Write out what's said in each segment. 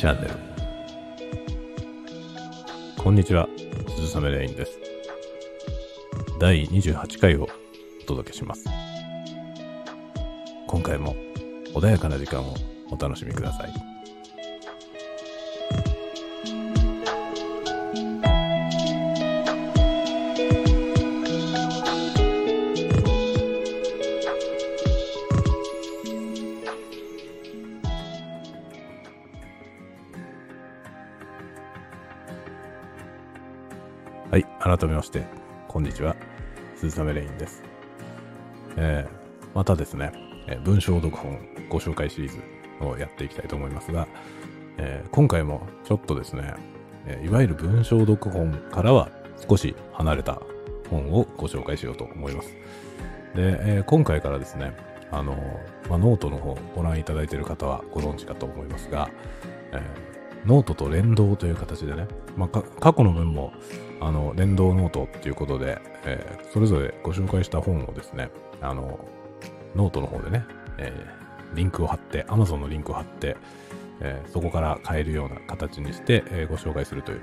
チャンネル。こんにちは。鈴雨レインです。第28回をお届けします。今回も穏やかな時間をお楽しみください。改めまして、こんにちは。鈴雨レインです。えー、またですね、えー文章読本ご紹介シリーズをやっていきたいと思いますが、えー今回もちょっとですね、えいわゆる文章読本からは少し離れた本をご紹介しようと思います。で、え今回からですね、あのまあ、ノートの方ご覧いただいている方はご存知かと思いますが、えノートと連動という形でね、まあ、過去の分もあの連動ノートっていうことで、えーそれぞれご紹介した本をですね、あのノートの方でね、えーリンクを貼って、Amazon のリンクを貼って、えーそこから買えるような形にして、えご紹介するという、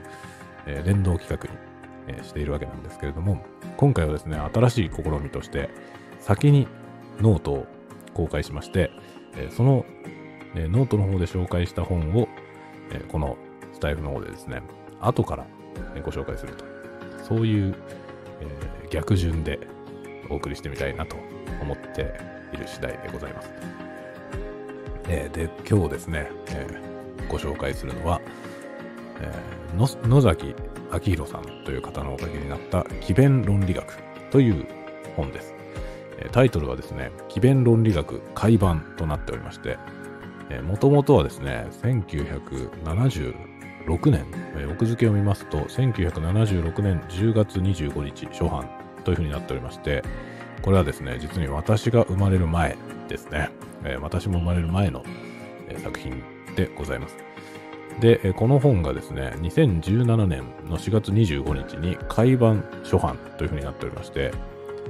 えー連動企画に、えしているわけなんですけれども、今回はですね、新しい試みとして、先にノートを公開しまして、えその、えノートの方で紹介した本を、えこのスタイフの方でですね、後からご紹介すると。そういう、えー逆順でお送りしてみたいなと思っている次第でございます。えーで、今日ですね、えーご紹介するのは、えー野崎明宏さんという方のおかげになった奇弁論理学という本です。タイトルはですね、奇弁論理学改版となっておりまして、もともとはですね、6年、えー奥付けを見ますと、1976年10月25日初版というふうになっておりまして、これはですね、実に私が生まれる前ですね、えー私も生まれる前の、えー作品でございます。で、えーこの本がですね、2017年の4月25日に改版初版というふうになっておりまして、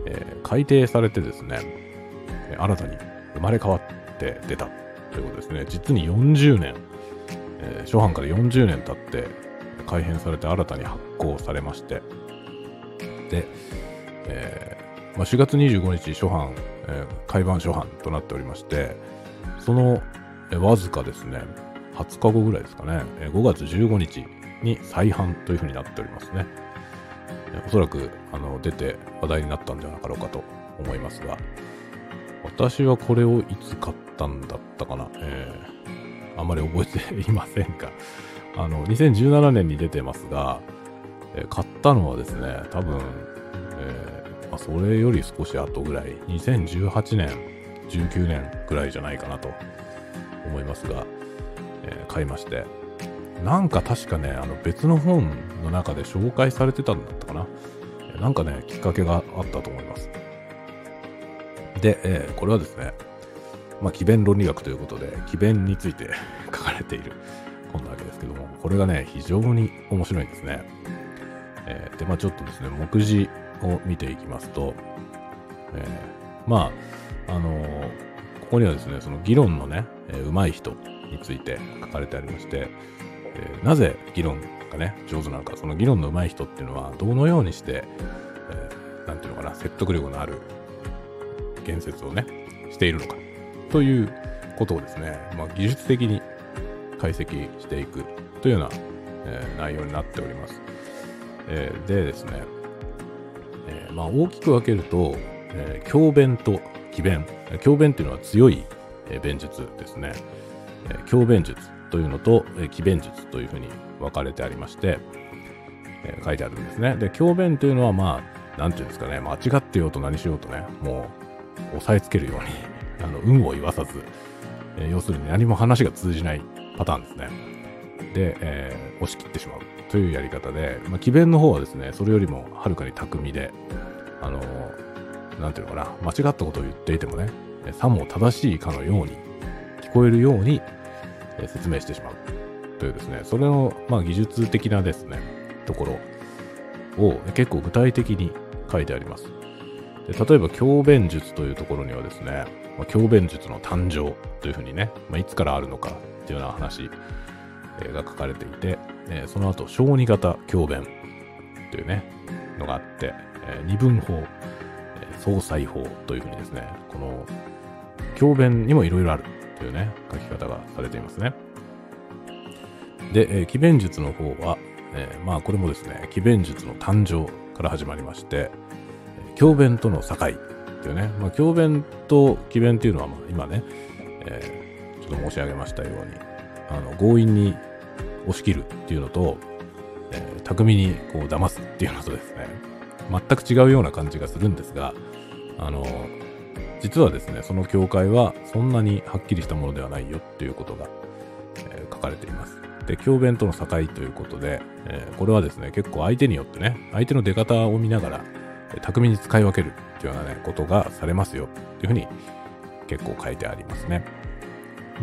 え改訂されてですね、新たに生まれ変わって出たということですね。実に40年、えー初版から40年経って改編されて新たに発行されまして、で、えーまあ、4月25日初版、えー改版初版となっておりまして、その、えわずかですね、20日後ぐらいですかね、え5月15日に再版というふうになっておりますね。おそらくあの出て話題になったんじゃなかろうかと思いますが、私はこれをいつ買ったんだったかな、えーあまり覚えていませんが、あの、2017年に出てますが、えー買ったのはですね、多分、えーまあ、それより少し後ぐらい、2018年、19年ぐらいじゃないかなと思いますが、えー買いまして、なんか確かね、あの別の本の中で紹介されてたんだったかな。なんかね、きっかけがあったと思います。で、えーこれはですね、まあ、奇弁論理学ということで、奇弁について書かれている本なわけですけども、これがね、非常に面白いんですね。えーで、まあちょっとですね、目次を見ていきますと、えーまあ、あのーここにはですね、その議論のね、えー上手い人について書かれてありまして、えーなぜ議論がね、上手なのか、その議論の上手い人っていうのは、どのようにして、えーなんていうのかな、説得力のある言説をね、しているのか、ということをですね、まあ、技術的に解析していくというような、えー内容になっております。えーでですね、えーまあ、大きく分けると、えー強弁と奇弁。えー強弁っていうのは強い、え弁術ですね。えー強弁術というのと、えー奇弁術というふうに分かれてありまして、え書いてあるんですね。で、強弁というのは、まあ、なんていうんですかね、間違ってようと何しようとね、もう、押さえつけるように、あの、運を言わさず、えー要するに何も話が通じないパターンですね。で、えー押し切ってしまうというやり方で、まあ、奇弁の方はですね、それよりもはるかに巧みで、あのーなんていうのかな、間違ったことを言っていてもね、さも正しいかのように、聞こえるように、え説明してしまうというですね、それの、まあ、技術的なですね、ところを結構具体的に書いてあります。で例えば、教弁術というところにはですね、まあ、教弁術の誕生というふうにね、まあ、いつからあるのかっていうような話えーが書かれていて、えーその後、小児型教鞭というね、のがあって、えー二分法、えー総裁法というふうにですね、この教鞭にもいろいろあるというね、書き方がされていますね。で、えー、奇弁術の方は、えーまあこれもですね、奇弁術の誕生から始まりまして、教鞭との境っていうね、まあ教鞭と奇弁っていうのは、まあ今ね、えーちょっと申し上げましたように、あの、強引に押し切るっていうのと、えー巧みにこう騙すっていうのとですね、全く違うような感じがするんですが、あの、実はですね、その境界はそんなにはっきりしたものではないよっていうことが、えー書かれています。で、教鞭との境ということで、えーこれはですね、結構相手によってね、相手の出方を見ながら、巧みに使い分けるっていうようなね、ことがされますよっていうふうに結構書いてありますね。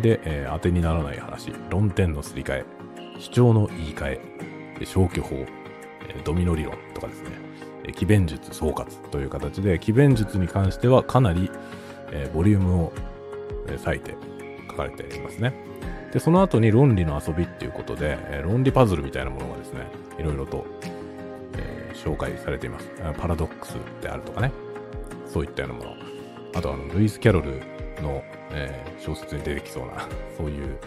で、えー当てにならない話、論点のすり替え、主張の言い換え、消去法、ドミノ理論とかですね、奇弁術総括という形で、奇弁術に関してはかなり、えーボリュームを、割いて書かれていますね。で、その後に論理の遊びっていうことで、えー論理パズルみたいなものがですね、いろいろと、紹介されています。パラドックスであるとかね、そういったようなもの。あとあの、ルイス・キャロルの、えー小説に出てきそうな、そういう、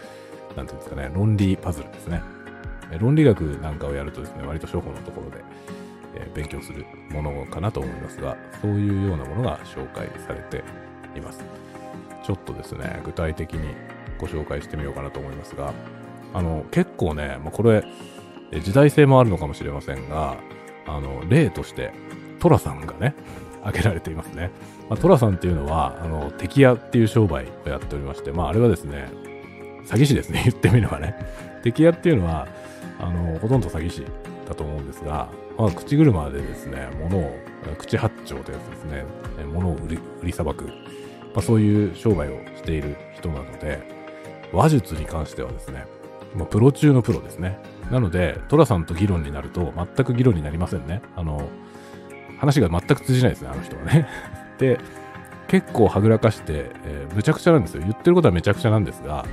なんていうんですかね、論理パズルですね。論理学なんかをやるとですね、割と初歩のところで、えー勉強するものかなと思いますが、そういうようなものが紹介されています。ちょっとですね、具体的にご紹介してみようかなと思いますが、あの、結構ね、まあ、これ、時代性もあるのかもしれませんが、あの、例として、トラさんがね、挙げられていますね。まあ、トラさんっていうのは、あの、敵屋っていう商売をやっておりまして、まあ、あれはですね、詐欺師ですね、言ってみればね。敵屋っていうのは、あの、ほとんど詐欺師だと思うんですが、まあ、口車でですね、物を、口八丁というやつですね、物を売り、売りさばく、まあ、そういう商売をしている人なので、話術に関してはですね、まあ、プロ中のプロですね。なので、トラさんと議論になると、全く議論になりませんね。あの、話が全く通じないですね、あの人はね。で、結構はぐらかして、えーむちゃくちゃなんですよ。言ってることはめちゃくちゃなんですが、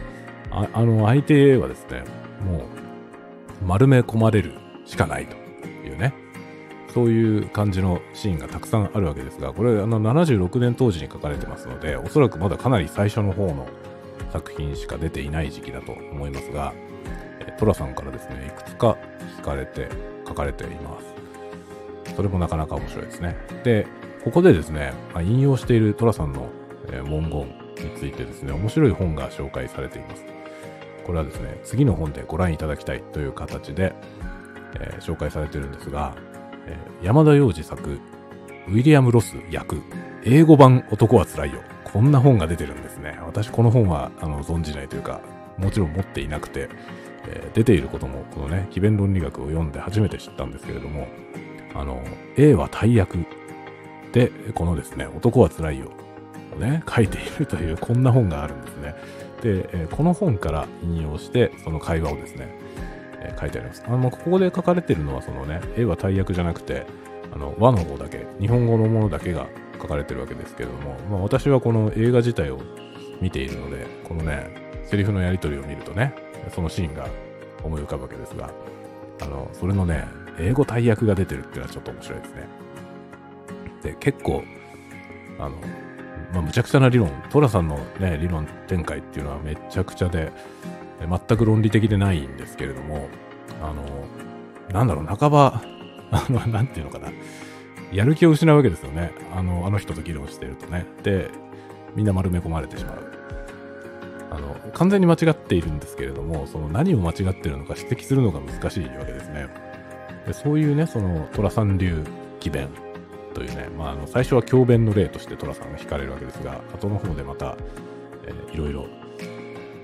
ああの、相手はですね、もう、丸め込まれるしかないというね、そういう感じのシーンがたくさんあるわけですが、これ、あの、76年当時に書かれてますので、おそらくまだかなり最初の方の作品しか出ていない時期だと思いますが、えートラさんからですね、いくつか聞かれて、書かれています。それもなかなか面白いですね。で、ここでですね、ま引用しているトラさんの、え文言についてですね、面白い本が紹介されています。これはですね、次の本でご覧いただきたいという形で、えー紹介されているんですが、えー山田洋次作、ウィリアム・ロス役、英語版男は辛いよ。こんな本が出てるんですね。私この本はあの存じないというか、もちろん持っていなくて、えー出ていることも、このね、奇弁論理学を読んで初めて知ったんですけれども、あの、A は大役で、このですね、男は辛いよをね、書いているという、こんな本があるんですね。で、えーこの本から引用して、その会話をですね、えー書いてあります。あの、ここで書かれてるのは、そのね、A は大役じゃなくて、あの、和の方だけ、日本語のものだけが書かれてるわけですけれども、まあ私はこの映画自体を見ているので、このね、セリフのやり取りを見るとね、そのシーンが思い浮かぶわけですが、あの、それのね、英語大役が出てるっていうのはちょっと面白いですね。で、結構、あの、まあ、むちゃくちゃな理論、トラさんのね、理論展開っていうのはめちゃくちゃで、全く論理的でないんですけれども、あの、なんだろう、半ば、あの、なんていうのかな、やる気を失うわけですよね。あの、あの人と議論してるとね。で、みんな丸め込まれてしまう。あの、完全に間違っているんですけれども、その何を間違っているのか指摘するのが難しいわけですね。でそういうね、その、寅さん流奇弁というね、まあ、あの、最初は教弁の例として寅さんが引かれるわけですが、後の方でまた、えーいろいろ、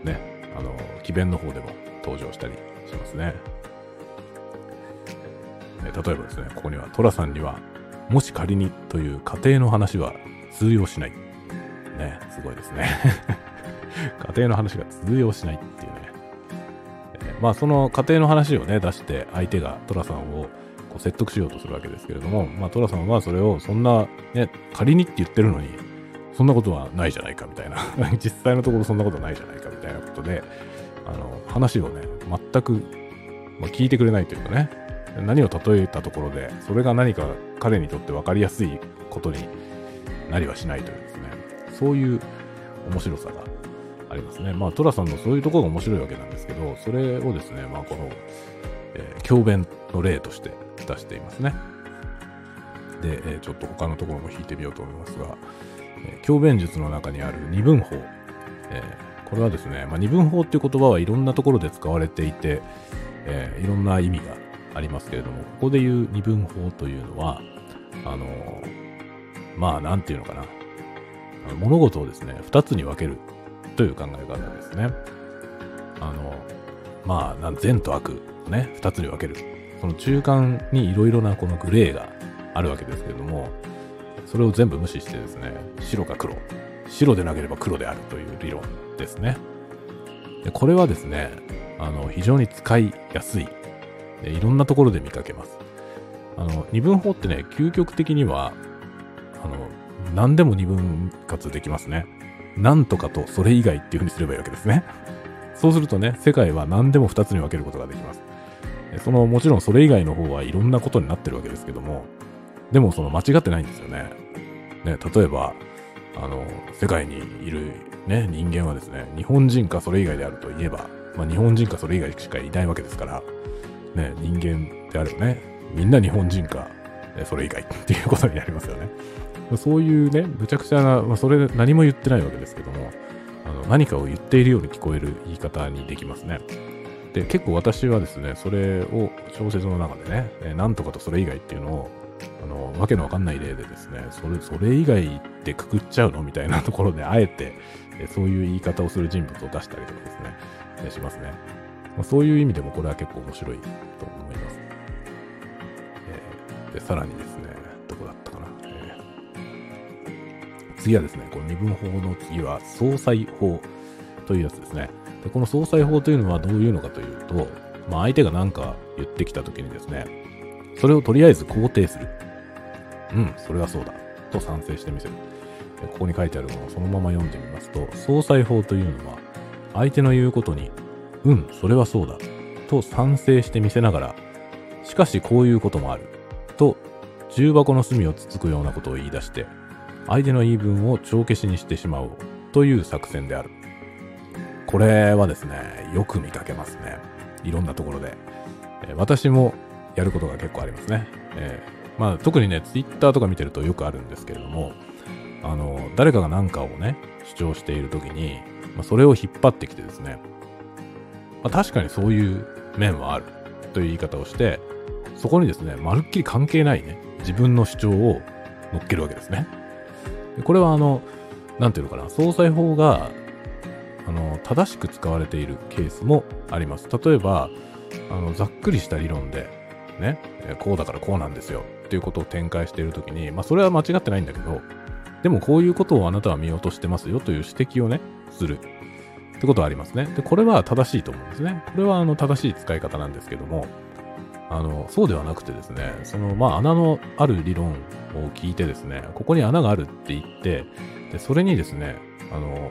ね、あの、奇弁の方でも登場したりしますね。例えばですね、ここには、寅さんには、もし仮にという家庭の話は通用しない。ね、すごいですね。家庭の話が通用しないっていうね。えーまあその家庭の話をね出して相手が寅さんをこう説得しようとするわけですけれども、まあ寅さんはそれをそんなね仮にって言ってるのにそんなことはないじゃないかみたいな 実際のところそんなことないじゃないかみたいなことで、あの、話をね、全く、まあ、聞いてくれないというかね、何を例えたところで、それが何か彼にとって分かりやすいことになりはしないというですね、そういう面白さがありますね。まあ、トラさんのそういうところが面白いわけなんですけど、それをですね、まあ、この、えー、教鞭の例として出していますね。で、えー、ちょっと他のところも引いてみようと思いますが、えー、教鞭術の中にある二分法、えー、これはですね、まあ、二分法っていう言葉はいろんなところで使われていて、えー、いろんな意味がありますけれども、ここで言う二分法というのは、あのまあ、なんていうのかな。物事をですね、二つに分けるという考え方ですね。あの、まあ、善と悪をね、二つに分ける。その中間にいろいろなこのグレーがあるわけですけれども、それを全部無視してですね、白か黒。白でなければ黒であるという理論ですね。でこれはですね、あの、非常に使いやすい。いろんなところで見かけます。あの、二分法ってね、究極的には、あの、何でも二分割できますね。なんとかとそれ以外っていう風にすればいいわけですね。そうするとね、世界は何でも二つに分けることができます。その、もちろんそれ以外の方はいろんなことになってるわけですけども、でもその間違ってないんですよね。ね、例えば、あの、世界にいるね、人間はですね、日本人かそれ以外であるといえば、まあ日本人かそれ以外しかいないわけですから、ね、人間であるね、みんな日本人か、それ以外っていうことになりますよね。そういうね、むちゃくちゃな、まあ、それ何も言ってないわけですけども、あの何かを言っているように聞こえる言い方にできますね。で、結構私はですね、それを小説の中でね、えなんとかとそれ以外っていうのを、あの、わけのわかんない例でですね、それ、それ以外ってくくっちゃうの？みたいなところで、あえて、えそういう言い方をする人物を出したりとかですね、えしますね。まあ、そういう意味でもこれは結構面白いと思います。えー、で、さらにです次はですね、この二分法の次は総裁法というやつですね。でこの総裁法というのはどういうのかというと、まあ、相手が何か言ってきた時にですね、それをとりあえず肯定する。うん、それはそうだ。と賛成してみせる。ここに書いてあるものをそのまま読んでみますと、総裁法というのは、相手の言うことに、うん、それはそうだ。と賛成してみせながら、しかしこういうこともある。と、重箱の隅をつつくようなことを言い出して、相手の言い分を帳消しにしてしまおうという作戦である。これはですね、よく見かけますね。いろんなところで。え私もやることが結構ありますね。えー、まあ、特にね、ツイッターとか見てるとよくあるんですけれども、あの、誰かが何かをね、主張しているときに、まあ、それを引っ張ってきてですね、まあ、確かにそういう面はあるという言い方をして、そこにですね、まるっきり関係ないね、自分の主張を乗っけるわけですね。でこれはあの、なんていうのかな、総裁法があの正しく使われているケースもあります。例えば、あのざっくりした理論で、ね、こうだからこうなんですよっていうことを展開しているときに、まあそれは間違ってないんだけど、でもこういうことをあなたは見落としてますよという指摘をね、する。ってことはありますね。で、これは正しいと思うんですね。これはあの正しい使い方なんですけども、あの、そうではなくてですね、その、まあ、穴のある理論を聞いてですね、ここに穴があるって言って、で、それにですね、あの、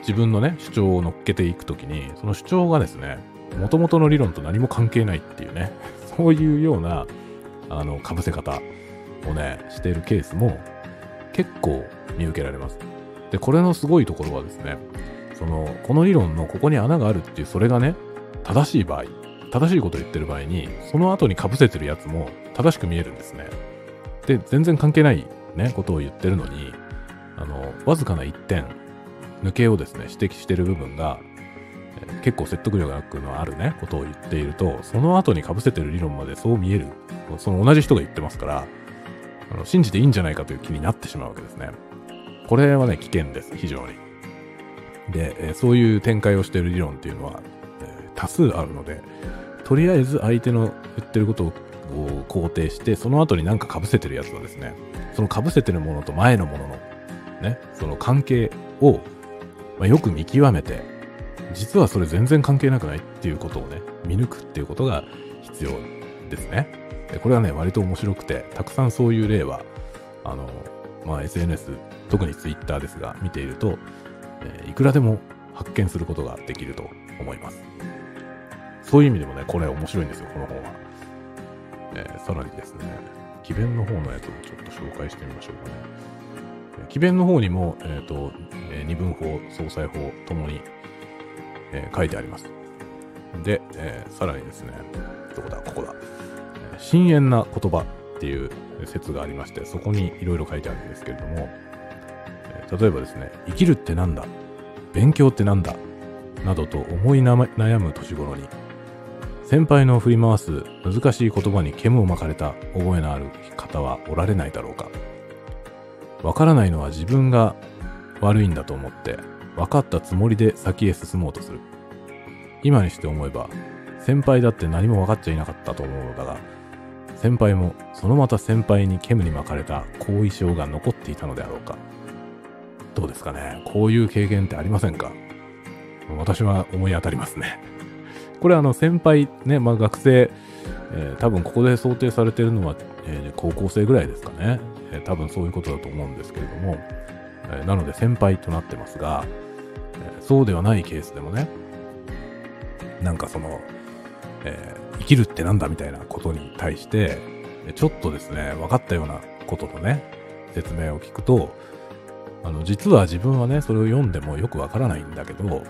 自分のね、主張を乗っけていくときに、その主張がですね、元々の理論と何も関係ないっていうね、そういうような、あの、被せ方をね、しているケースも結構見受けられます。で、これのすごいところはですね、その、この理論のここに穴があるっていう、それがね、正しい場合、正しいことを言ってる場合に、その後に被せてるやつも正しく見えるんですね。で、全然関係ないね、ことを言ってるのに、あの、わずかな一点、抜けをですね、指摘してる部分が、え、結構説得力のあるね、ことを言っていると、その後に被せてる理論までそう見える。その同じ人が言ってますから、あの信じていいんじゃないかという気になってしまうわけですね。これはね、危険です、非常に。で、そういう展開をしている理論っていうのは、え、多数あるので、とりあえず相手の言ってることを肯定して、その後になんか被せてるやつはですね、その被せてるものと前のものの、ね、その関係をまあ、よく見極めて、実はそれ全然関係なくないっていうことをね、見抜くっていうことが必要ですね。でこれはね、割と面白くて、たくさんそういう例は、あの、まあ、SNS、特に Twitter ですが、見ていると、えー、いくらでも発見することができると思います。そういう意味でもね、これ面白いんですよ、この本は。えー、さらにですね、奇弁の方のやつもちょっと紹介してみましょうかね。奇弁の方にも、えっ、ー、と、えー、二分法、総裁法ともに、えー、書いてあります。で、えー、さらにですね、どこだ、ここだ。深遠な言葉っていう説がありまして、そこにいろいろ書いてあるんですけれども、例えばですね、生きるってなんだ勉強ってなんだなどと思い悩む年頃に、先輩の振り回す難しい言葉に煙を巻かれた覚えのある方はおられないだろうか。わからないのは自分が悪いんだと思って、分かったつもりで先へ進もうとする。今にして思えば、先輩だって何も分かっちゃいなかったと思うのだが、先輩もそのまた先輩に煙に巻かれた後遺症が残っていたのであろうか。どうですかねこういう経験ってありませんか私は思い当たりますね。これあの先輩ね、まあ学生、えー、多分ここで想定されてるのは、えー、高校生ぐらいですかね、えー、多分そういうことだと思うんですけれども、えなので先輩となってますが、えそうではないケースでもね、なんかその、え生きるってなんだみたいなことに対して、ちょっとですね、分かったようなことのね、説明を聞くと、あの、実は自分はね、それを読んでもよくわからないんだけど、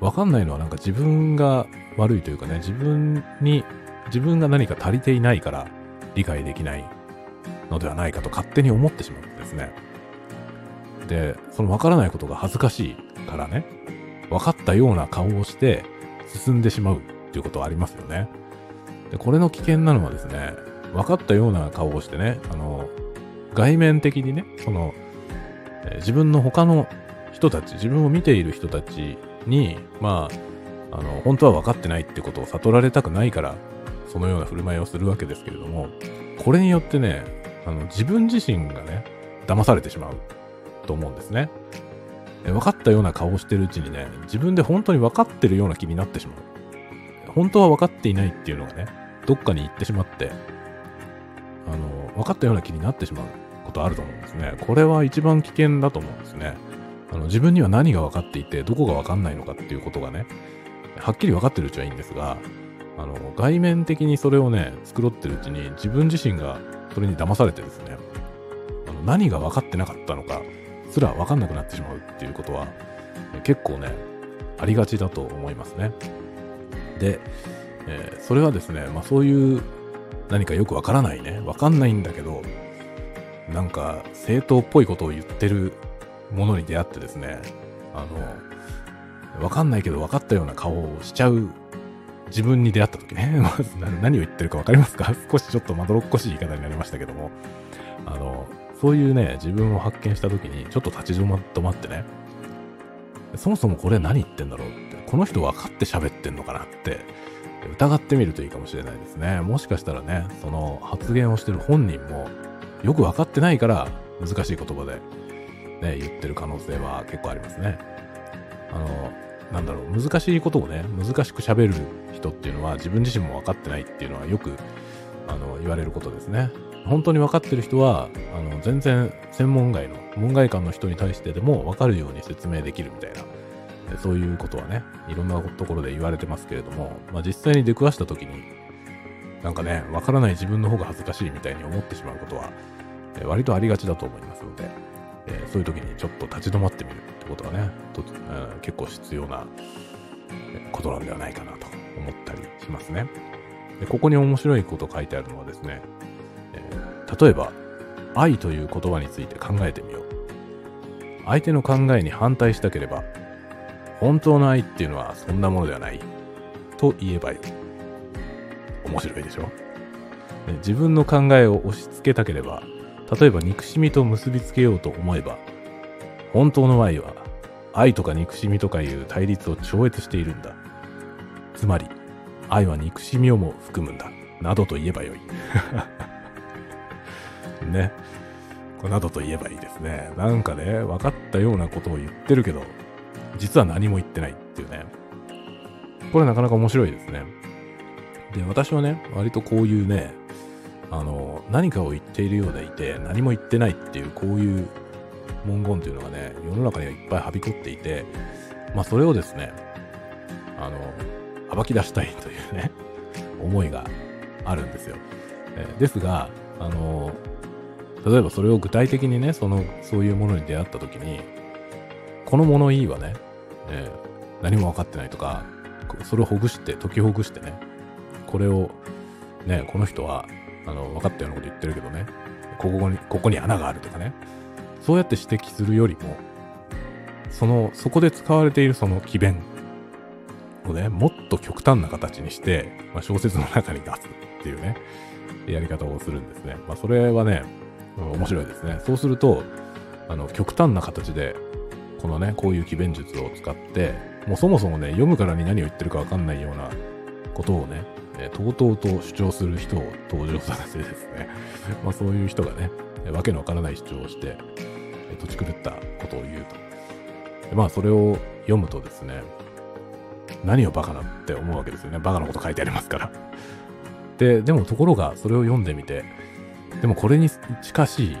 わかんないのはなんか自分が悪いというかね、自分に、自分が何か足りていないから理解できないのではないかと勝手に思ってしまうんですね。で、そのわからないことが恥ずかしいからね、分かったような顔をして進んでしまうっていうことはありますよね。で、これの危険なのはですね、分かったような顔をしてね、あの、外面的にね、その、え自分の他の人たち、自分を見ている人たちに、まあ、あの、本当は分かってないってことを悟られたくないから、そのような振る舞いをするわけですけれども、これによってね、あの、自分自身がね、騙されてしまうと思うんですね。分かったような顔をしてるうちにね、自分で本当に分かってるような気になってしまう。本当は分かっていないっていうのがね、どっかに行ってしまって、あの、分かったような気になってしまう。ことあると思うんですね。これは一番危険だと思うんですね。あの自分には何が分かっていて、どこが分かんないのかっていうことがね、はっきり分かってるうちはいいんですが、あの、外面的にそれをね、繕ってるうちに自分自身がそれに騙されてですね、あの何が分かってなかったのかすら分かんなくなってしまうっていうことは、結構ね、ありがちだと思いますね。で、えー、それはですね、まあそういう何かよくわからないね、わかんないんだけど、なんか正当っぽいことを言ってるものに出会ってですね、あの、わかんないけど分かったような顔をしちゃう自分に出会った時ね、まず何を言ってるか分かりますか？少しちょっとまどろっこしい言い方になりましたけども、あの、そういうね、自分を発見した時にちょっと立ち止まってね、そもそもこれ何言ってんだろうって、この人分かって喋ってんのかなって。疑ってみるといいかもしれないですね。もしかしたらね、その発言をしてる本人もよく分かってないから難しい言葉で、ね、言ってる可能性は結構ありますね。あの、なんだろう、難しいことをね、難しく喋る人っていうのは自分自身も分かってないっていうのはよく、あの、言われることですね。本当に分かってる人は、あの、全然専門外の、門外観の人に対してでも分かるように説明できるみたいな、そういうことはね、いろんなところで言われてますけれども、まあ実際に出くわした時に、なんかね、わからない自分の方が恥ずかしいみたいに思ってしまうことは、割とありがちだと思いますので、えー、そういう時にちょっと立ち止まってみるってことはね、とえー、結構必要なことなんではないかなと思ったりしますね。でここに面白いこと書いてあるのはですね、えー、例えば、愛という言葉について考えてみよう。相手の考えに反対したければ、本当の愛っていうのはそんなものではない。と言えばいい。面白いでしょ、ね、自分の考えを押し付けたければ、例えば憎しみと結びつけようと思えば、本当の愛は愛とか憎しみとかいう対立を超越しているんだ。つまり、愛は憎しみをも含むんだ。などと言えばよい。ね。これなどと言えばいいですね。なんかね、分かったようなことを言ってるけど、実は何も言ってないっていうね。これなかなか面白いですね。で、私はね、割とこういうね、あの、何かを言っているようでいて、何も言ってないっていう、こういう文言っていうのがね、世の中にはいっぱいはびこっていて、まあそれをですね、あの、暴き出したいというね、思いがあるんですよ。え、ですが、あの、例えばそれを具体的にね、その、そういうものに出会った時に、この物言いはね、えー、何も分かってないとか、それをほぐして、解きほぐしてね、これを、ね、この人は、あの、分かったようなこと言ってるけどね、ここに、ここに穴があるとかね、そうやって指摘するよりも、その、そこで使われているその詭弁をね、もっと極端な形にして、まあ、小説の中に出すっていうね、やり方をするんですね。まあ、それはね、面白いですね。そうすると、あの、極端な形で、このね、こういう詭弁術を使って、もうそもそもね、読むからに何を言ってるかわかんないようなことをね、えとうとうと主張する人を登場させてですね、まあそういう人がね、わけのわからない主張をして、土地狂ったことを言うと。まあそれを読むとですね、何をバカなって思うわけですよね。バカなこと書いてありますから。で、でもところがそれを読んでみて、でもこれに近しい、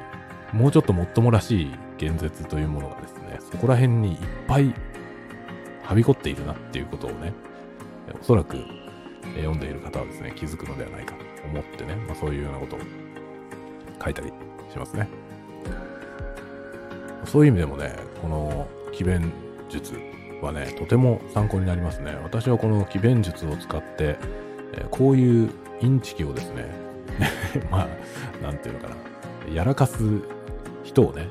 もうちょっともっともらしい言説というものがですね、そこら辺にいっぱいはびこっているなっていうことをね、おそらく読んでいる方はですね、気づくのではないかと思ってね、まあ、そういうようなことを書いたりしますね。そういう意味でもね、この奇弁術はね、とても参考になりますね。私はこの奇弁術を使って、えこういうインチキをですね、まあ、なんていうのかな、やらかす人をね、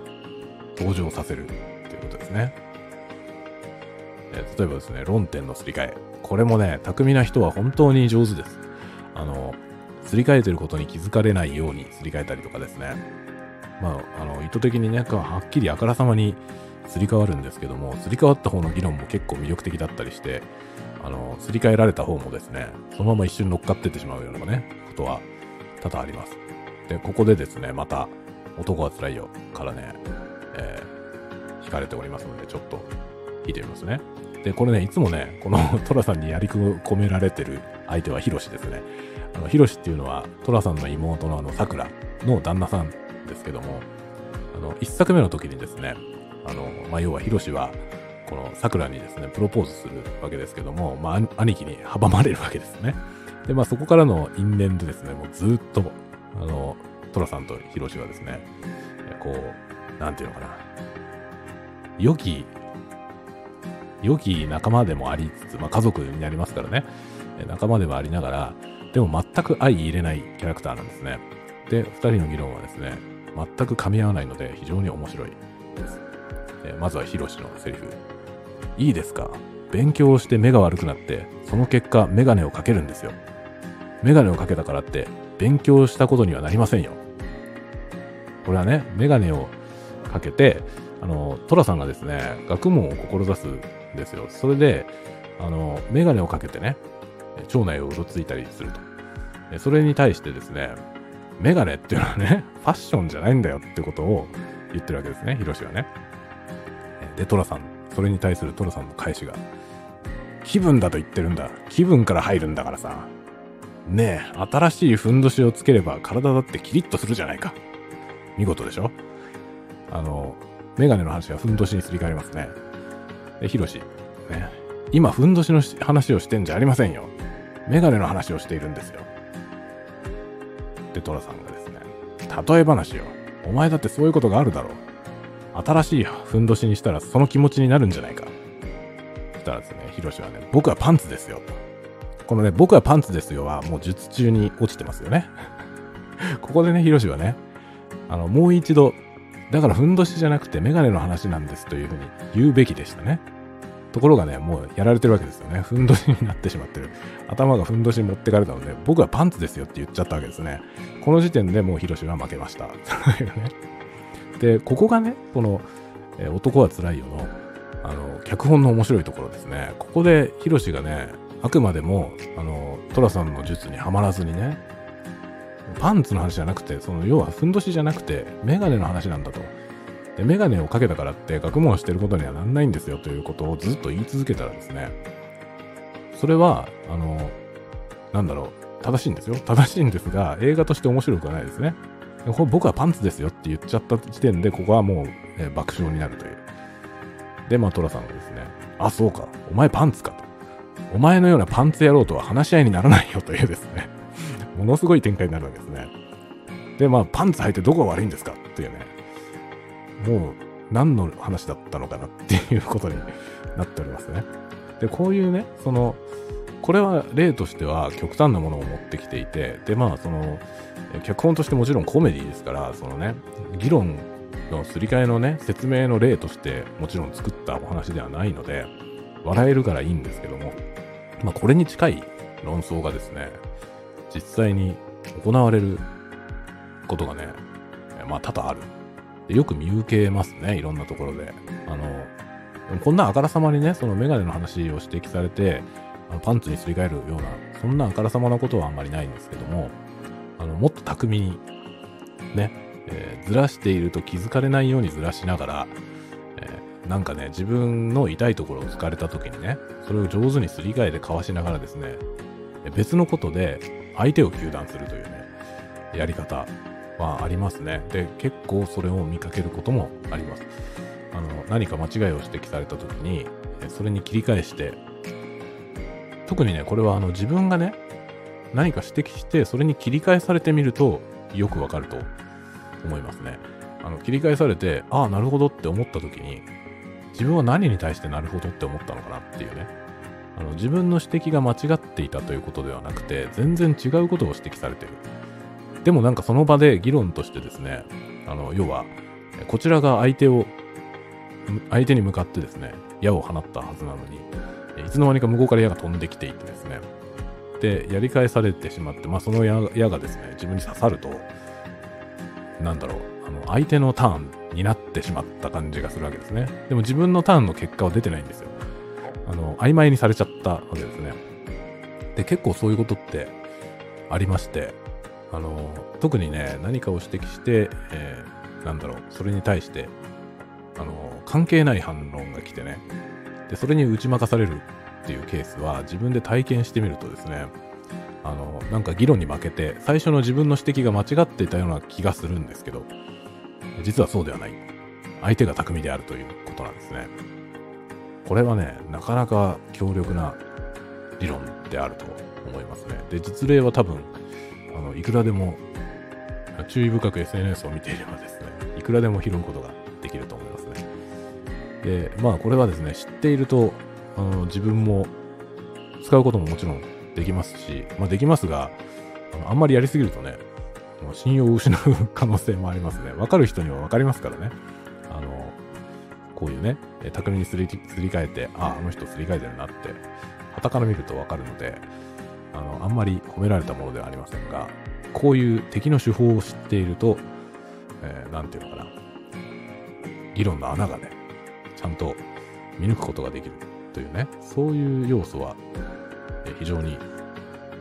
登場させるということですね。え例えばですね、論点のすり替え。これもね、巧みな人は本当に上手です。あの、すり替えてることに気づかれないようにすり替えたりとかですね。まあ、あの、意図的にね、はっきりあからさまにすり替わるんですけども、すり替わった方の議論も結構魅力的だったりして、あの、すり替えられた方もですね、そのまま一瞬乗っかってってしまうようなね、ことは多々あります。で、ここでですね、また、男は辛いよからね、えー、惹かれておりますので、ちょっと聞いてみますね。で、これね、いつもね、この トラさんにやり込められてる相手はヒロシですね。あの、ヒロシっていうのは、トラさんの妹のあの、桜の旦那さんですけども、あの、一作目の時にですね、あの、まあ、要はヒロシは、この桜にですね、プロポーズするわけですけども、まあ、兄貴に阻まれるわけですね。で、まあ、そこからの因縁でですね、もうずっと、あの、トラさんとヒロシはですね、こう、なんていうのかな、良き、良き仲間でもありつつ、まあ、家族になりますからね、仲間でもありながら、でも全く相入れないキャラクターなんですね。で、二人の議論はですね、全く噛み合わないので非常に面白いです。えまずはヒロシのセリフ。いいですか？勉強して目が悪くなって、その結果メガネをかけるんですよ。メガネをかけたからって勉強したことにはなりませんよ。これはね、メガネをかけて、あの、トラさんがですね、学問を志すですよ。それで、あの、メガネをかけてね、腸内をうろついたりすると。それに対してですね、メガネっていうのはね、ファッションじゃないんだよってことを言ってるわけですね、ヒロシはね。で、トラさん、それに対するトラさんの返しが、気分だと言ってるんだ。気分から入るんだからさ。ねえ、新しいふんどしをつければ体だってキリッとするじゃないか。見事でしょ？あの、メガネの話はふんどしにすり替わりますね。で、ヒロシ、ね、今ふんどしの話をしてんじゃありませんよ。メガネの話をしているんですよ。で、トラさんがですね、例え話よ。お前だってそういうことがあるだろう。新しいふんどしにしたらその気持ちになるんじゃないか。そしたらですね、ヒロシはね、僕はパンツですよ。このね、僕はパンツですよはもう術中に落ちてますよね。ここでね、ヒロシはね、あの、もう一度、だからふんどしじゃなくてメガネの話なんですというふうに言うべきでしたね。ところがね、もうやられてるわけですよね。ふんどしになってしまってる。頭がふんどしに持ってかれたので、僕はパンツですよって言っちゃったわけですね。この時点でもうヒロシは負けました。で、ここがね、この、え男は辛いよの、あの、脚本の面白いところですね。ここでヒロシがね、あくまでも、あの、トラさんの術にはまらずにね、パンツの話じゃなくて、その要はふんどしじゃなくて、メガネの話なんだと。で、メガネをかけたからって学問をしてることにはなんないんですよということをずっと言い続けたらですね、それは、あの、なんだろう、正しいんですよ。正しいんですが、映画として面白くはないですね。僕はパンツですよって言っちゃった時点で、ここはもう、え爆笑になるという。で、まあ、トラさんがですね、あ、そうか、お前パンツかと。お前のようなパンツ野郎とは話し合いにならないよというですね、ものすごい展開になるわけですね。で、まあ、パンツ履いてどこが悪いんですか？っていうね、もう何の話だったのかなっていうことになっておりますね。で、こういうね、その、これは例としては極端なものを持ってきていて、で、まあ、その、脚本としてもちろんコメディですから、そのね、議論のすり替えのね、説明の例としてもちろん作ったお話ではないので、笑えるからいいんですけども、まあ、これに近い論争がですね、実際に行われることがね、まあ多々ある。よく見受けますね、いろんなところで。あの、こんなあからさまにね、そのメガネの話を指摘されて、あのパンツにすり替えるような、そんなあからさまなことはあんまりないんですけども、あの、もっと巧みに、ね、えー、ずらしていると気づかれないようにずらしながら、えー、なんかね、自分の痛いところを突かれた時にね、それを上手にすり替えてかわしながらですね、別のことで相手を糾弾するというね、やり方はありますね。で、結構それを見かけることもあります。あの、何か間違いを指摘された時に、それに切り返して、特にね、これはあの自分がね、何か指摘して、それに切り返されてみると、よくわかると思いますね。あの、切り返されて、ああ、なるほどって思った時に、自分は何に対してなるほどって思ったのかなっていうね。あの自分の指摘が間違っていたということではなくて、全然違うことを指摘されてる。でもなんかその場で議論としてですね、あの、要は、こちらが相手を、相手に向かってですね、矢を放ったはずなのに、いつの間にか向こうから矢が飛んできていてですね、で、やり返されてしまって、まあその矢矢がですね、自分に刺さると、なんだろう、あの、相手のターンになってしまった感じがするわけですね。でも自分のターンの結果は出てないんですよ。あの、曖昧にされちゃったわけですね。で、結構そういうことってありまして、あの、特にね、何かを指摘して、えー、なんだろう、それに対して、あの、関係ない反論が来てね、で、それに打ち負かされるっていうケースは自分で体験してみるとですね、あの、なんか議論に負けて、最初の自分の指摘が間違っていたような気がするんですけど、実はそうではない。相手が巧みであるということなんですね。これはね、なかなか強力な理論であると思いますね。で、実例は多分、あの、いくらでも、注意深く SNS を見ていればですね、いくらでも拾うことができると思いますね。で、まあこれはですね、知っていると、あの、自分も使うことももちろんできますし、まあできますが、あのあんまりやりすぎるとね、信用を失う可能性もありますね。わかる人にはわかりますからね。こういうね、巧みにすりすり替えて、あ、あの人すり替えてるなって、旗から見るとわかるので、あの、あんまり褒められたものではありませんが、こういう敵の手法を知っていると、えー、なんていうのかな、議論の穴がね、ちゃんと見抜くことができるというね、そういう要素は、え非常に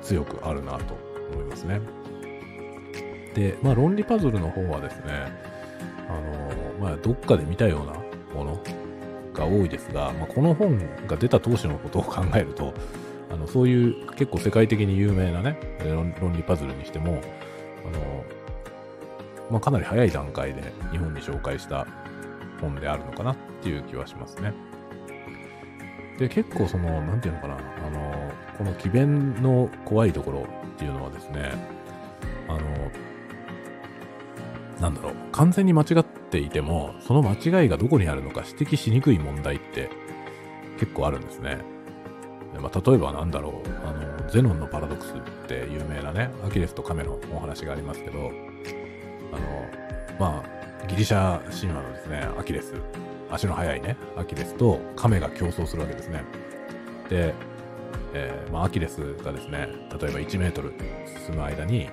強くあるなと思いますね。で、まあ、論理パズルの方はですね、あの、まあ、どっかで見たようなものが多いですが、まあ、この本が出た当初のことを考えると、あのそういう結構世界的に有名なね、論理パズルにしても、あのまあ、かなり早い段階で日本に紹介した本であるのかなっていう気はしますね。で、結構その、なんていうのかな、あの、この詭弁の怖いところっていうのはですね、あの、なんだろう、完全に間違っていても、その間違いがどこにあるのか指摘しにくい問題って結構あるんですね。でまあ、例えばなんだろう、あの、ゼノンのパラドックスって有名なね、アキレスとカメのお話がありますけど、あの、まあ、ギリシャ神話のですね、アキレス、足の速いね、アキレスとカメが競争するわけですね。で、えー、まあ、アキレスがですね、例えば1メートル進む間に、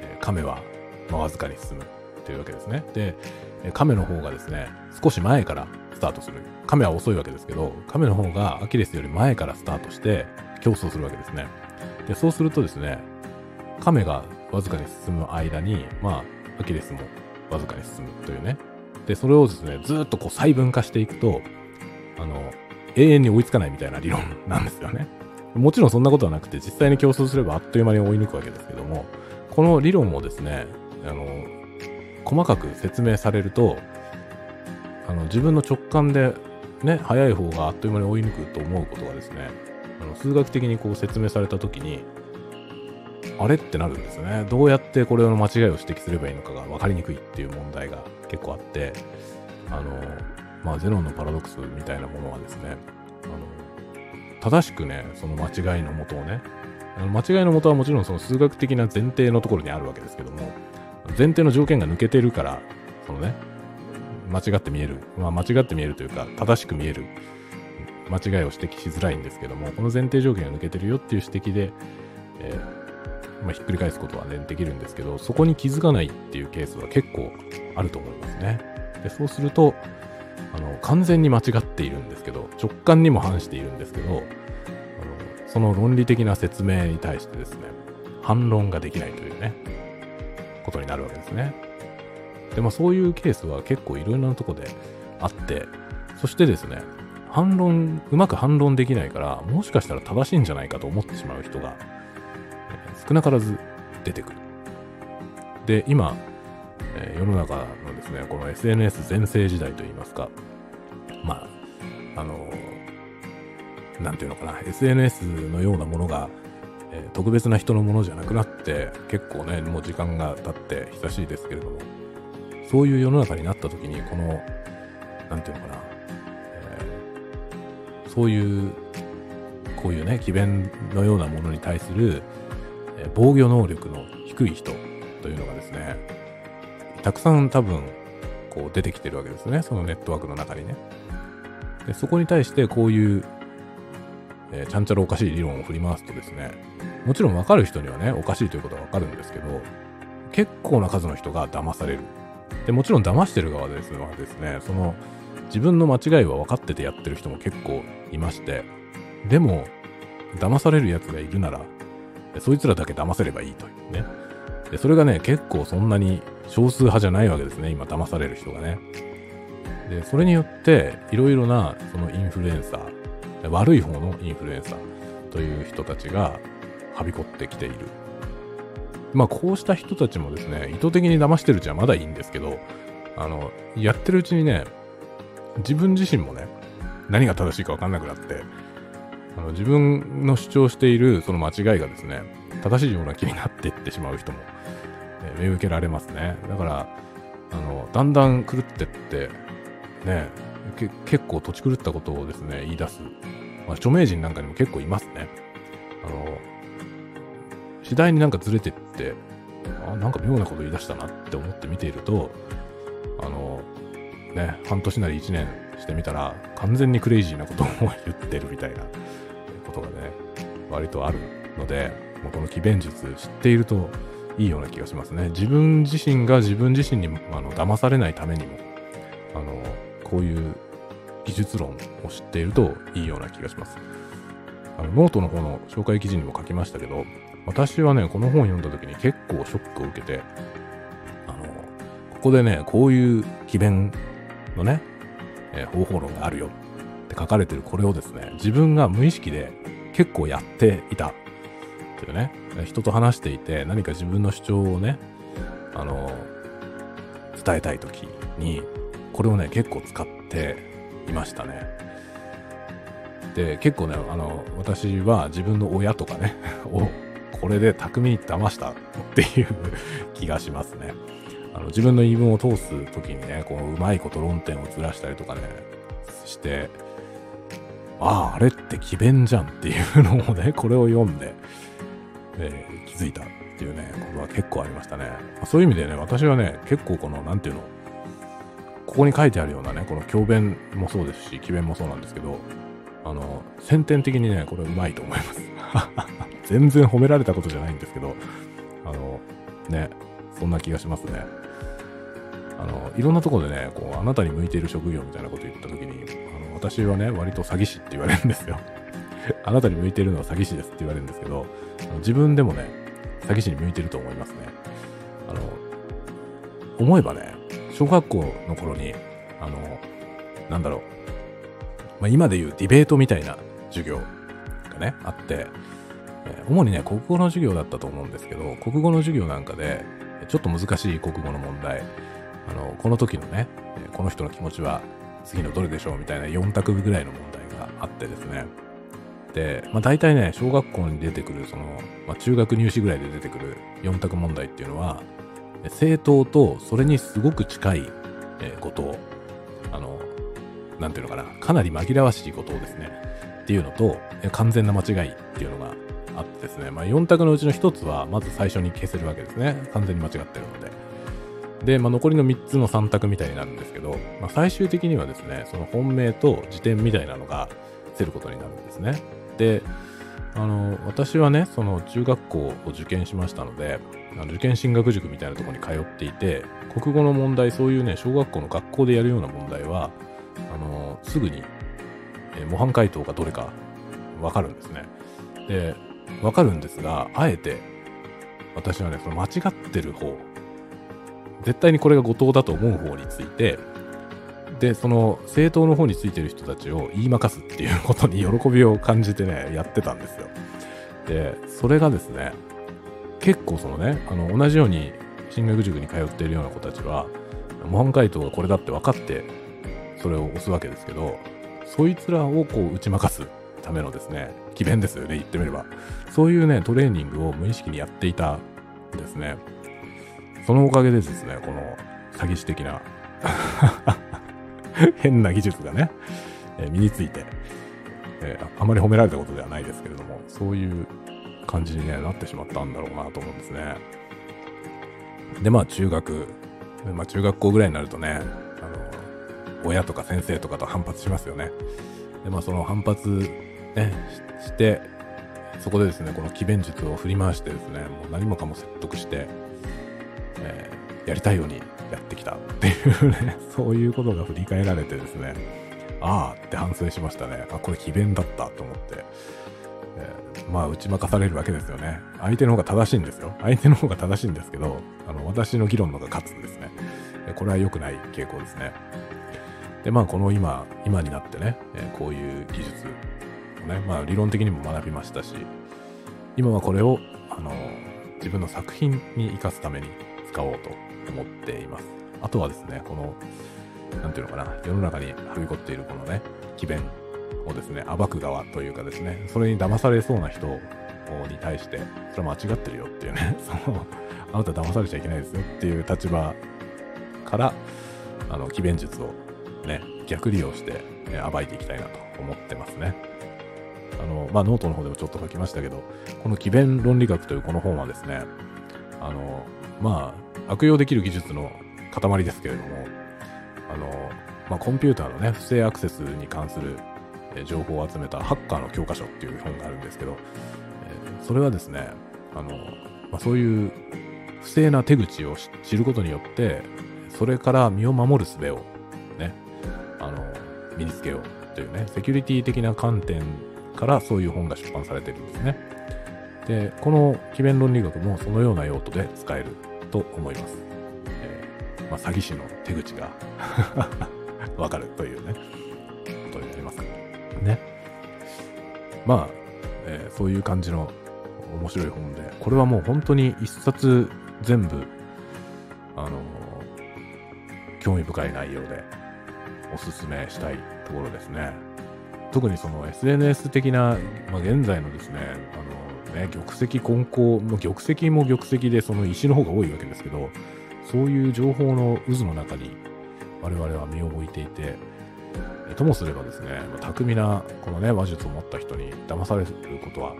えー、カメは、まあ、わずかに進むというわけですね。で、カメの方がですね、少し前からスタートする。カメは遅いわけですけど、カメの方がアキレスより前からスタートして競争するわけですね。で、そうするとですね、カメがわずかに進む間に、まあ、アキレスもわずかに進むというね。で、それをですね、ずっとこう細分化していくと、あの、永遠に追いつかないみたいな理論なんですよね。もちろんそんなことはなくて、実際に競争すればあっという間に追い抜くわけですけども、この理論をですね、あの、細かく説明されると、あの、自分の直感でね、早い方があっという間に追い抜くと思うことがですね、あの数学的にこう説明された時にあれってなるんですね。どうやってこれの間違いを指摘すればいいのかが分かりにくいっていう問題が結構あってあのまあゼノンのパラドックスみたいなものはですねあの正しくねその間違いのもとをね間違いのもとはもちろんその数学的な前提のところにあるわけですけども前提の条件が抜けてるからそのね間違って見える、まあ、間違って見えるというか正しく見える。間違いを指摘しづらいんですけどもこの前提条件が抜けてるよっていう指摘で、えー、まあ、ひっくり返すことはねできるんですけどそこに気づかないっていうケースは結構あると思いますね。でそうするとあの完全に間違っているんですけど直感にも反しているんですけどあのその論理的な説明に対してですね反論ができないというね。ことになるわけですね。でまあそういうケースは結構いろいろなとこであってそしてですね反論うまく反論できないからもしかしたら正しいんじゃないかと思ってしまう人が、え、少なからず出てくる。で今、え、世の中のですねこの SNS 全盛時代といいますかまああのなんていうのかな SNS のようなものが、えー、特別な人のものじゃなくなって結構ねもう時間が経って久しいですけれどもそういう世の中になった時にこのなんていうのかなえそういうこういうね詭弁のようなものに対する、え防御能力の低い人というのがですねたくさん多分こう出てきてるわけですね。そのネットワークの中にね。でそこに対してこういう、えー、ちゃんちゃらおかしい理論を振り回すとですねもちろん分かる人にはねおかしいということは分かるんですけど結構な数の人が騙されるでもちろん騙してる側ですはですねその自分の間違いは分かっててやってる人も結構いまして、でも、騙される奴がいるなら、そいつらだけ騙せればいいというね。で、それがね、結構そんなに少数派じゃないわけですね、今騙される人がね。で、それによって、いろいろな、そのインフルエンサー、悪い方のインフルエンサーという人たちが、はびこってきている。まあ、こうした人たちもですね、意図的に騙してるうちはまだいいんですけど、あの、やってるうちにね、自分自身もね、何が正しいか分かんなくなって、あの自分の主張しているその間違いがですね、正しいような気になっていってしまう人も、え見受けられますね。だから、あの、だんだん狂ってって、ね、結構土地狂ったことをですね、言い出す。まあ、著名人なんかにも結構いますね。あの、次第になんかずれてって、あ、なんか妙なこと言い出したなって思って見ていると、あの、ね、半年なり1年してみたら、完全にクレイジーなことを言ってるみたいなことがね、割とあるので、もうこの詭弁術知っているといいような気がしますね。自分自身が自分自身にあの騙されないためにも、こういう技術論を知っているといいような気がします。あのノートの方の紹介記事にも書きましたけど、私はね、この本を読んだ時に結構ショックを受けて、あの、ここでね、こういう詭弁のね、え、方法論があるよって書かれてるこれをですね、自分が無意識で結構やっていたっていうね、人と話していて何か自分の主張をね、あの、伝えたい時に、これをね、結構使っていましたね。で、結構ね、あの、私は自分の親とかね、をこれで巧みに騙したっていう 気がしますね。あの自分の言い分を通す時にね、こう、うまいこと論点をずらしたりとかね、して、ああ、あれって詭弁じゃんっていうのをね、これを読んで、えー、気づいたっていうね、ことは結構ありましたね。そういう意味でね、私はね、結構この、なんていうの、ここに書いてあるようなね、この教弁もそうですし、詭弁もそうなんですけど、あの、先天的にね、これうまいと思います。全然褒められたことじゃないんですけど、あの、ね、そんな気がしますね。あの、いろんなところでね、こう、あなたに向いている職業みたいなこと言ったときに、あの、私はね、割と詐欺師って言われるんですよ。あなたに向いているのは詐欺師ですって言われるんですけど、自分でもね、詐欺師に向いてると思いますね。あの、思えばね、小学校の頃に、あの、なんだろう、まあ、今で言うディベートみたいな授業がね、あって、え主にね、国語の授業だったと思うんですけど、国語の授業なんかで、ちょっと難しい国語の問題、あの、この時のね、この人の気持ちは次のどれでしょうみたいな4択ぐらいの問題があってですね。って、まあ、大体ね、小学校に出てくる、その、まあ、中学入試ぐらいで出てくる4択問題っていうのは、え正答とそれにすごく近い、えことを、あの、なんていうのかな、かなり紛らわしいことをですね、っていうのと、完全な間違いっていうのがあってですね、まあ、4択のうちの1つは、まず最初に消せるわけですね。完全に間違ってるので。で、まあ、残りの3つの3択みたいになるんですけど、まあ、最終的にはですね、その本命と辞典みたいなのが出ることになるんですね。で、あの、私はね、その中学校を受験しましたので、あの受験進学塾みたいなところに通っていて、国語の問題、そういうね、小学校の学校でやるような問題は、あの、すぐに、え模範解答がどれかわかるんですね。で、わかるんですが、あえて、私はね、その間違ってる方、絶対にこれが後藤だと思う方について、で、その政党の方についてる人たちを言いまかすっていうことに喜びを感じてね、やってたんですよ。で、それがですね、結構そのね、あの、同じように進学塾に通っているような子たちは、模範解答がこれだって分かって、それを押すわけですけど、そいつらをこう打ち負かすためのですね、詭弁ですよね、言ってみれば。そういうね、トレーニングを無意識にやっていたんですね。そのおかげでですね、この詐欺師的な 変な技術がね、えー身について、えーあまり褒められたことではないですけれども、そういう感じに、ね、なってしまったんだろうなと思うんですね。で、まあ中学、まあ中学校ぐらいになるとね、あの、親とか先生とかと反発しますよね。で、まあその反発ね、して、そこでですね、この詭弁術を振り回してですね、もう何もかも説得して、えーやりたいようにやってきたっていうね、そういうことが振り返られてですね、ああって反省しましたね。あ、これ詭弁だったと思って。えーまあ、打ち負かされるわけですよね。相手の方が正しいんですよ。相手の方が正しいんですけど、あの、私の議論の方が勝つんですね。これは良くない傾向ですね。で、まあ、この今、今になってね、えこういう技術をね、まあ、理論的にも学びましたし、今はこれを、あの、自分の作品に生かすために使おうと思っています。あとはですね、この、なんていうのかな、世の中にはびこっているこのね、詭弁をですね、暴く側というかですね、それに騙されそうな人に対して、それは間違ってるよっていうね、その、あなた騙されちゃいけないですよっていう立場から、あの、詭弁術をね、逆利用して、え暴いていきたいなと思ってますね。あの、まあ、ノートの方でもちょっと書きましたけど、この詭弁論理学というこの本はですね、あの、まあ、悪用できる技術の塊ですけれども、あの、まあ、コンピューターのね、不正アクセスに関する情報を集めたハッカーの教科書っていう本があるんですけど、えそれはですね、あの、まあ、そういう不正な手口を知ることによって、それから身を守る術をね、あの、身につけようというね、セキュリティ的な観点からそういう本が出版されてるんですね。で、この詭弁論理学もそのような用途で使えると思います。えーまあ、詐欺師の手口が わかるというね、ね。まあ、えーそういう感じの面白い本で、これはもう本当に一冊全部、あの興味深い内容でおすすめしたいところですね。特にその SNS 的な、まあ、現在のですね、あのね、玉石混交、も玉石も玉石でその石の方が多いわけですけど、そういう情報の渦の中に我々は身を置いていて、ともすればですね、ま巧みなこのね、話術を持った人に騙されることは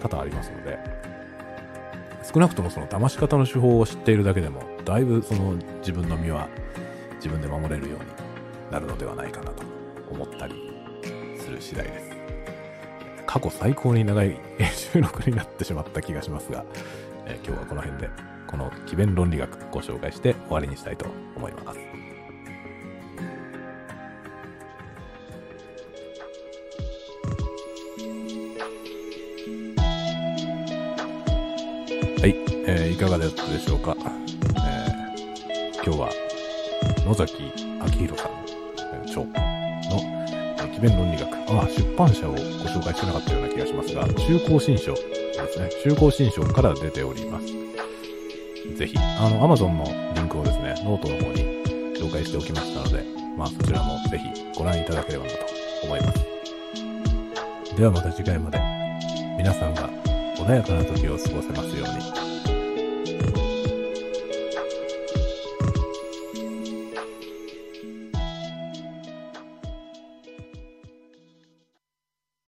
多々ありますので、少なくともその騙し方の手法を知っているだけでも、だいぶその自分の身は自分で守れるようになるのではないかなと思ったりする次第です。過去最高に長い収録になってしまった気がしますが、え今日はこの辺で、この奇弁論理学ご紹介して終わりにしたいと思います。えーいかがだったでしょうか？えー今日は野崎明宏さんえー著のえー奇弁論理学。あ、出版社をご紹介してなかったような気がしますが、中高新書ですね。中公新書から出ております。ぜひ、あの、Amazon のリンクをですね、ノートの方に紹介しておきましたので、まあそちらもぜひご覧いただければなと思います。ではまた次回まで。皆さんが穏やかな時を過ごせますように。